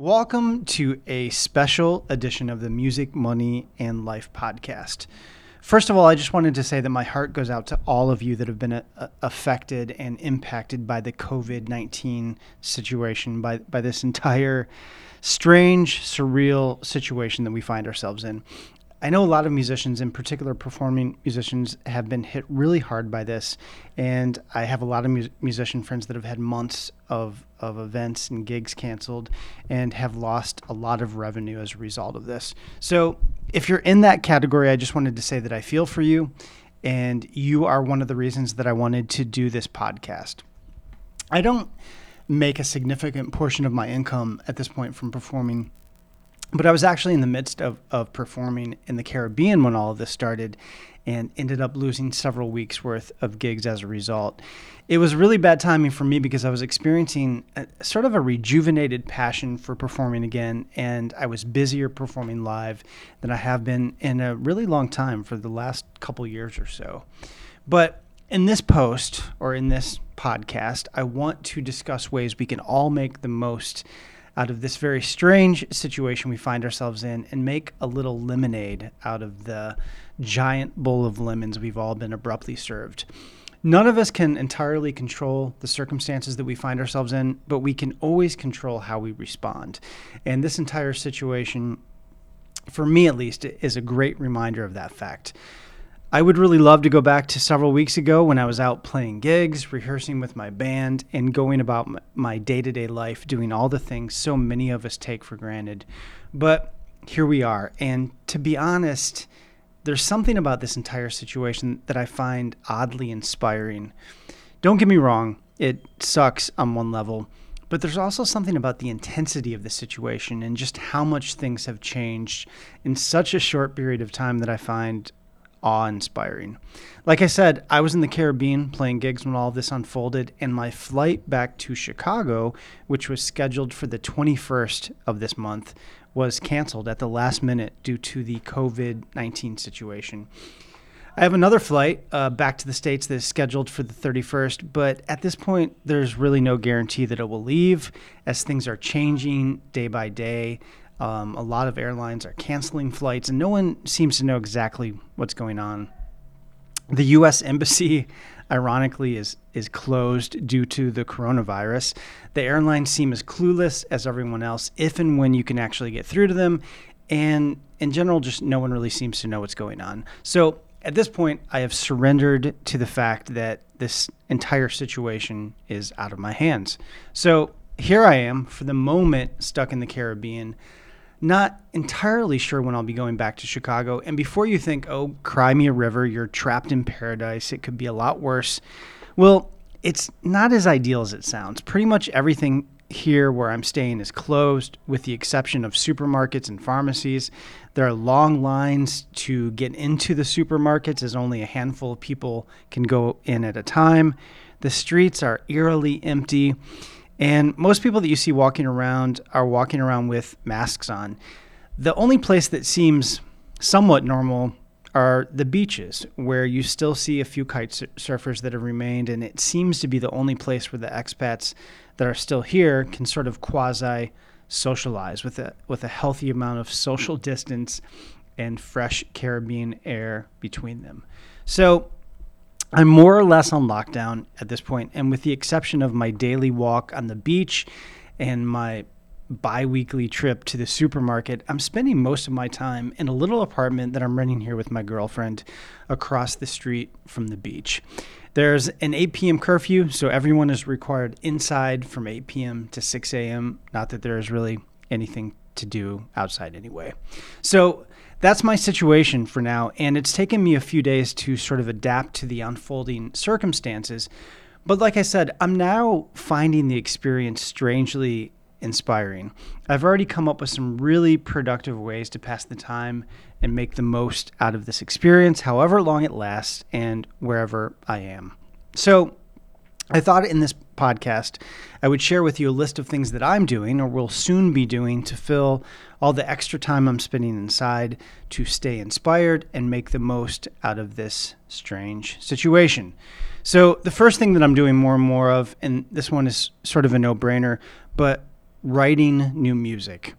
Welcome to a special edition of the Music, Money, and Life podcast. First of all, I just wanted to say that my heart goes out to all of you that have been uh, affected and impacted by the COVID 19 situation, by, by this entire strange, surreal situation that we find ourselves in. I know a lot of musicians, in particular performing musicians, have been hit really hard by this. And I have a lot of mu- musician friends that have had months of, of events and gigs canceled and have lost a lot of revenue as a result of this. So, if you're in that category, I just wanted to say that I feel for you. And you are one of the reasons that I wanted to do this podcast. I don't make a significant portion of my income at this point from performing but I was actually in the midst of, of performing in the Caribbean when all of this started and ended up losing several weeks worth of gigs as a result. It was really bad timing for me because I was experiencing a, sort of a rejuvenated passion for performing again, and I was busier performing live than I have been in a really long time for the last couple years or so. But in this post or in this podcast, I want to discuss ways we can all make the most out of this very strange situation we find ourselves in and make a little lemonade out of the giant bowl of lemons we've all been abruptly served. None of us can entirely control the circumstances that we find ourselves in, but we can always control how we respond. And this entire situation, for me at least, is a great reminder of that fact. I would really love to go back to several weeks ago when I was out playing gigs, rehearsing with my band, and going about my day to day life, doing all the things so many of us take for granted. But here we are. And to be honest, there's something about this entire situation that I find oddly inspiring. Don't get me wrong, it sucks on one level, but there's also something about the intensity of the situation and just how much things have changed in such a short period of time that I find awe inspiring. Like I said, I was in the Caribbean playing gigs when all of this unfolded, and my flight back to Chicago, which was scheduled for the 21st of this month, was canceled at the last minute due to the COVID 19 situation. I have another flight uh, back to the States that is scheduled for the 31st, but at this point, there's really no guarantee that it will leave as things are changing day by day. Um, a lot of airlines are canceling flights, and no one seems to know exactly what's going on. The U.S. Embassy, ironically, is is closed due to the coronavirus. The airlines seem as clueless as everyone else, if and when you can actually get through to them, and in general, just no one really seems to know what's going on. So at this point, I have surrendered to the fact that this entire situation is out of my hands. So here I am, for the moment, stuck in the Caribbean not entirely sure when I'll be going back to Chicago. And before you think, oh, cry me a river, you're trapped in paradise, it could be a lot worse. Well, it's not as ideal as it sounds. Pretty much everything here where I'm staying is closed, with the exception of supermarkets and pharmacies. There are long lines to get into the supermarkets, as only a handful of people can go in at a time. The streets are eerily empty. And most people that you see walking around are walking around with masks on. The only place that seems somewhat normal are the beaches, where you still see a few kite surfers that have remained, and it seems to be the only place where the expats that are still here can sort of quasi socialize with a with a healthy amount of social distance and fresh Caribbean air between them. So I'm more or less on lockdown at this point, and with the exception of my daily walk on the beach and my bi weekly trip to the supermarket, I'm spending most of my time in a little apartment that I'm renting here with my girlfriend across the street from the beach. There's an 8 p.m. curfew, so everyone is required inside from 8 p.m. to 6 a.m. Not that there is really anything to do outside anyway. So that's my situation for now, and it's taken me a few days to sort of adapt to the unfolding circumstances. But like I said, I'm now finding the experience strangely inspiring. I've already come up with some really productive ways to pass the time and make the most out of this experience, however long it lasts and wherever I am. So, I thought in this podcast I would share with you a list of things that I'm doing or will soon be doing to fill all the extra time I'm spending inside to stay inspired and make the most out of this strange situation. So, the first thing that I'm doing more and more of, and this one is sort of a no brainer, but writing new music.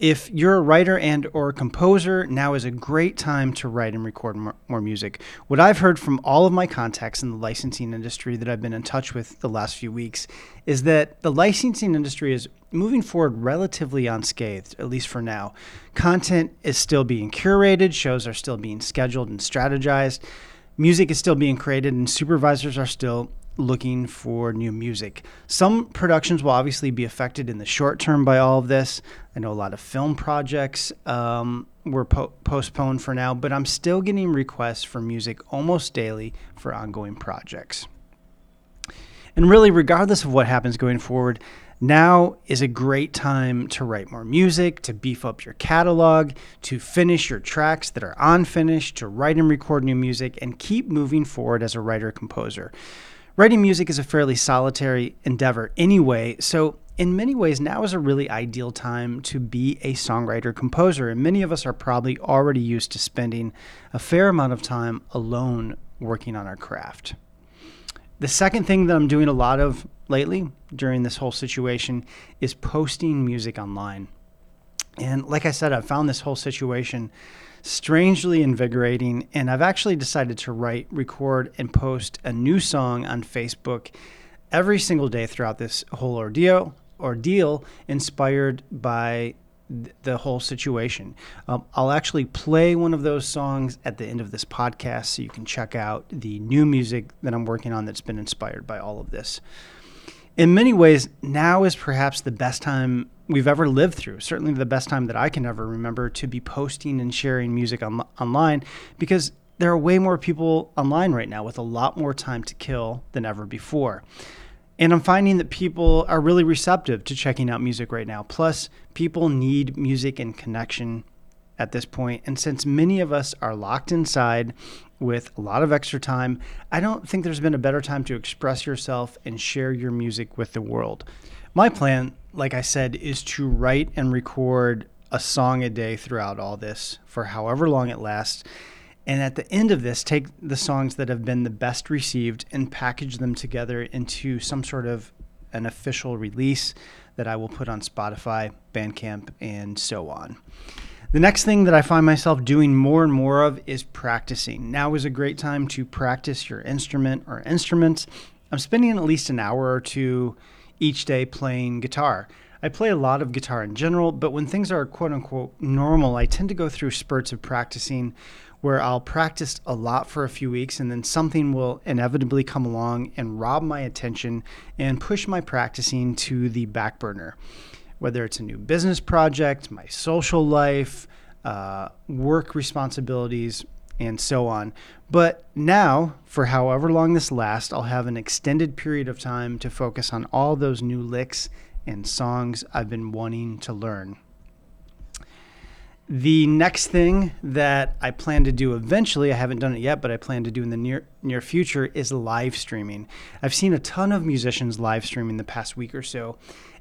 If you're a writer and or composer, now is a great time to write and record more, more, music. What I've heard from all of my contacts in the licensing industry that I've been in touch with the last few weeks is that the licensing industry is moving forward relatively unscathed, at least for now. Content is still being curated, shows are still being scheduled and strategized, music is still being created, and supervisors are still looking for new music. Some productions will obviously be affected in the short term by all of this. I know a lot of film projects um, were po- postponed for now, but I'm still getting requests for music almost daily for ongoing projects. And really, regardless of what happens going forward, now is a great time to write more music, to beef up your catalog, to finish your tracks that are unfinished, to write and record new music, and keep moving forward as a writer composer. Writing music is a fairly solitary endeavor anyway, so in many ways, now is a really ideal time to be a songwriter composer. And many of us are probably already used to spending a fair amount of time alone working on our craft. The second thing that I'm doing a lot of lately during this whole situation is posting music online. And like I said, I've found this whole situation strangely invigorating. And I've actually decided to write, record, and post a new song on Facebook every single day throughout this whole ordeal, ordeal inspired by the whole situation. Um, I'll actually play one of those songs at the end of this podcast so you can check out the new music that I'm working on that's been inspired by all of this. In many ways, now is perhaps the best time we've ever lived through. Certainly the best time that I can ever remember to be posting and sharing music on, online because there are way more people online right now with a lot more time to kill than ever before. And I'm finding that people are really receptive to checking out music right now. Plus, people need music and connection at this point. And since many of us are locked inside with a lot of extra time, I don't think there's been a better time to express yourself and share your music with the world. My plan, like I said, is to write and record a song a day throughout all this for however long it lasts. And at the end of this, take the songs that have been the best received and package them together into some sort of an official release that I will put on Spotify, Bandcamp, and so on. The next thing that I find myself doing more and more of is practicing. Now is a great time to practice your instrument or instruments. I'm spending at least an hour or two each day playing guitar. I play a lot of guitar in general, but when things are quote unquote normal, I tend to go through spurts of practicing where I'll practice a lot for a few weeks and then something will inevitably come along and rob my attention and push my practicing to the back burner whether it's a new business project, my social life, uh, work responsibilities, and so on. But now, for however long this lasts, I'll have an extended period of time to focus on all those new licks and songs I've been wanting to learn. The next thing that I plan to do eventually, I haven't done it yet, but I plan to do in the near near future is live streaming. I've seen a ton of musicians live streaming the past week or so,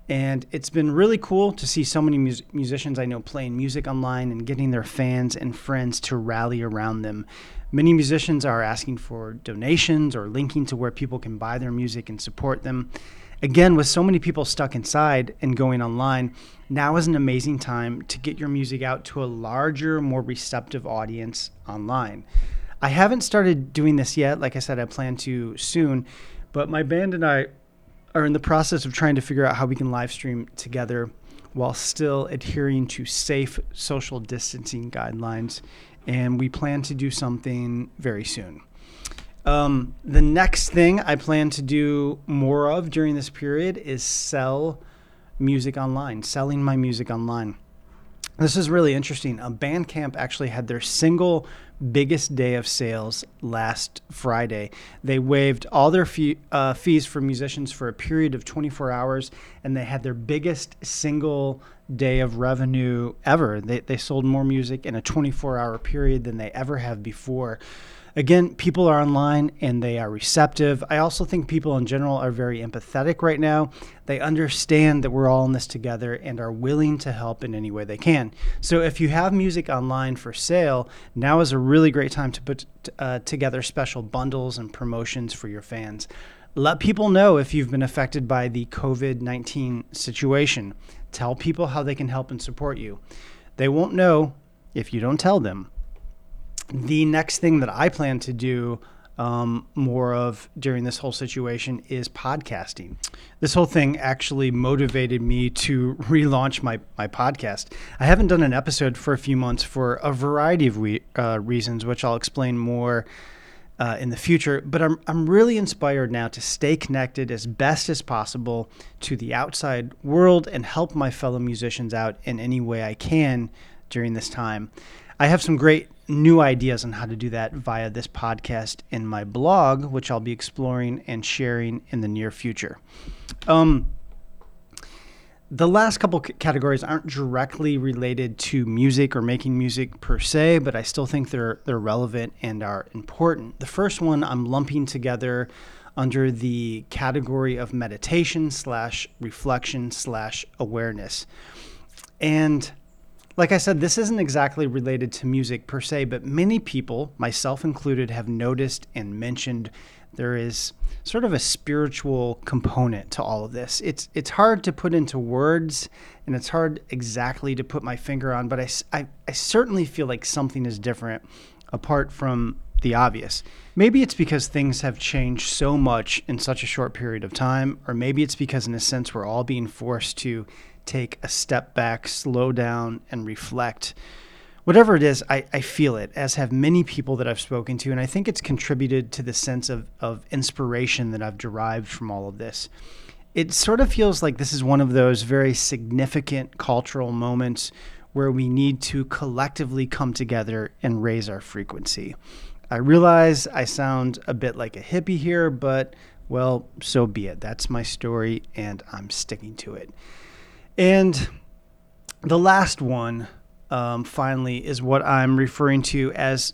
and it's been really cool to see so many mus- musicians I know playing music online and getting their fans and friends to rally around them. Many musicians are asking for donations or linking to where people can buy their music and support them. Again, with so many people stuck inside and going online, now is an amazing time to get your music out to a larger, more receptive audience online. I haven't started doing this yet. Like I said, I plan to soon, but my band and I are in the process of trying to figure out how we can live stream together while still adhering to safe social distancing guidelines. And we plan to do something very soon. Um, the next thing I plan to do more of during this period is sell music online, selling my music online. This is really interesting. A Bandcamp actually had their single biggest day of sales last Friday. They waived all their fee, uh, fees for musicians for a period of 24 hours, and they had their biggest single day of revenue ever. They, they sold more music in a 24 hour period than they ever have before again, people are online and they are receptive. I also think people in general are very empathetic right now. They understand that we're all in this together and are willing to help in any way they can. So if you have music online for sale, now is a really great time to put uh, together special bundles and promotions for your fans. Let people know if you've been affected by the COVID 19 situation. Tell people how they can help and support you. They won't know if you don't tell them. The next thing that I plan to do um, more of during this whole situation is podcasting. This whole thing actually motivated me to relaunch my, my podcast. I haven't done an episode for a few months for a variety of we, uh, reasons, which I'll explain more uh, in the future. But I'm, I'm really inspired now to stay connected as best as possible to the outside world and help my fellow musicians out in any way I can during this time. I have some great new ideas on how to do that via this podcast and my blog, which I'll be exploring and sharing in the near future. Um, the last couple categories aren't directly related to music or making music per se, but I still think they're they're relevant and are important. The first one I'm lumping together under the category of meditation slash reflection slash awareness, and like I said, this isn't exactly related to music per se, but many people, myself included, have noticed and mentioned there is sort of a spiritual component to all of this. It's it's hard to put into words, and it's hard exactly to put my finger on, but I, I, I certainly feel like something is different apart from the obvious. Maybe it's because things have changed so much in such a short period of time, or maybe it's because, in a sense, we're all being forced to take a step back, slow down, and reflect. Whatever it is, I, I feel it, as have many people that I've spoken to. And I think it's contributed to the sense of, of inspiration that I've derived from all of this. It sort of feels like this is one of those very significant cultural moments where we need to collectively come together and raise our frequency. I realize I sound a bit like a hippie here, but well, so be it. That's my story, and I'm sticking to it. And the last one, um, finally, is what I'm referring to as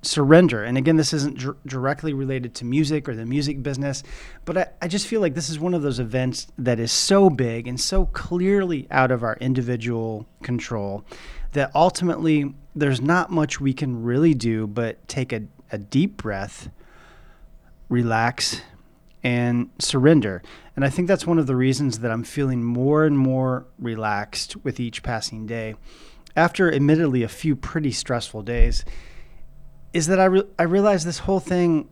surrender. And again, this isn't dr- directly related to music or the music business, but I, I just feel like this is one of those events that is so big and so clearly out of our individual control that ultimately there's not much we can really do but take a, a deep breath, relax, and surrender. And I think that's one of the reasons that I'm feeling more and more relaxed with each passing day. After admittedly a few pretty stressful days, is that I, re- I realize this whole thing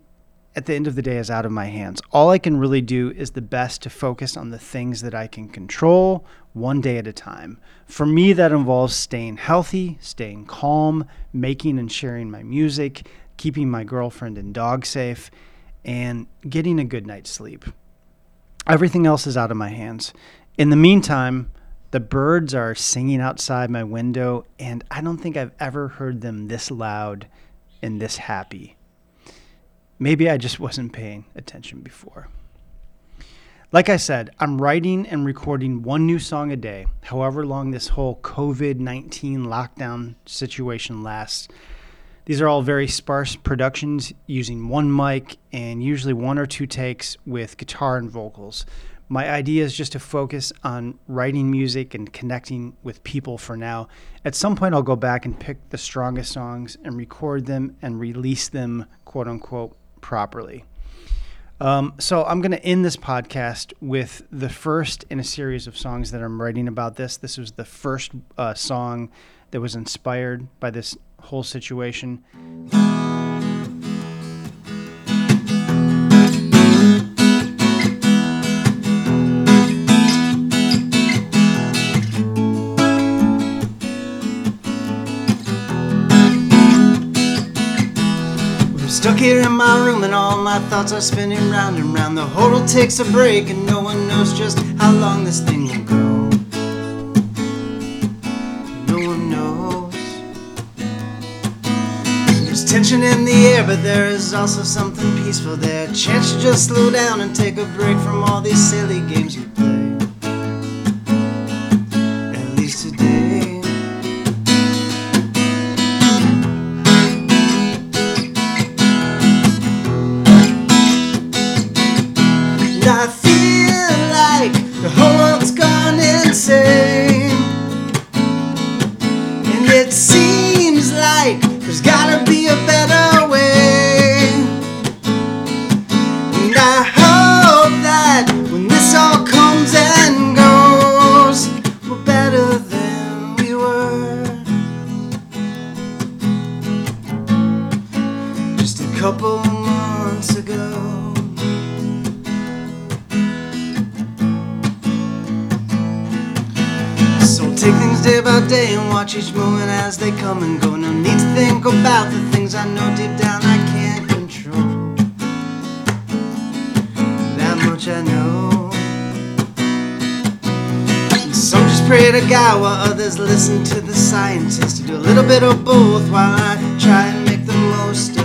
at the end of the day is out of my hands. All I can really do is the best to focus on the things that I can control one day at a time. For me, that involves staying healthy, staying calm, making and sharing my music, keeping my girlfriend and dog safe, and getting a good night's sleep. Everything else is out of my hands. In the meantime, the birds are singing outside my window, and I don't think I've ever heard them this loud and this happy. Maybe I just wasn't paying attention before. Like I said, I'm writing and recording one new song a day, however long this whole COVID 19 lockdown situation lasts. These are all very sparse productions using one mic and usually one or two takes with guitar and vocals. My idea is just to focus on writing music and connecting with people for now. At some point, I'll go back and pick the strongest songs and record them and release them, quote unquote, properly. Um, so I'm going to end this podcast with the first in a series of songs that I'm writing about this. This was the first uh, song that was inspired by this whole situation. Stuck here in my room and all my thoughts are spinning round and round. The world takes a break and no one knows just how long this thing will go. Tension in the air, but there is also something peaceful there. Chance to just slow down and take a break from all these silly games you day by day and watch each moment as they come and go. No need to think about the things I know deep down I can't control. That much I know. Some just pray to God while others listen to the scientists. To do a little bit of both while I try and make the most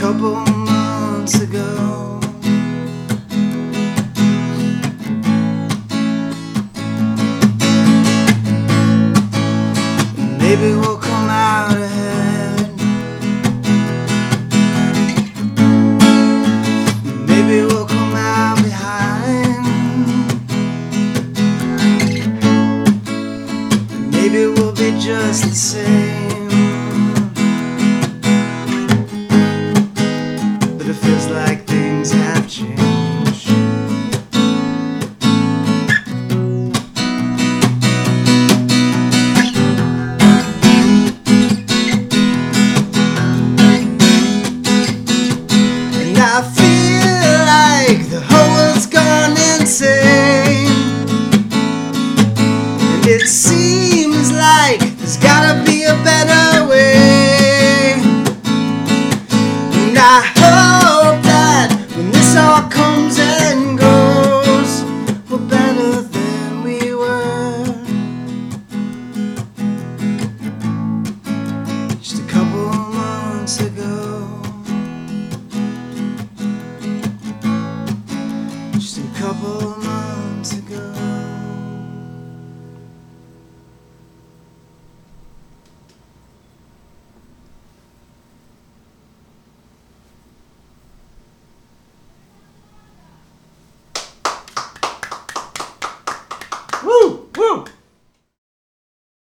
couple months ago. Maybe we'll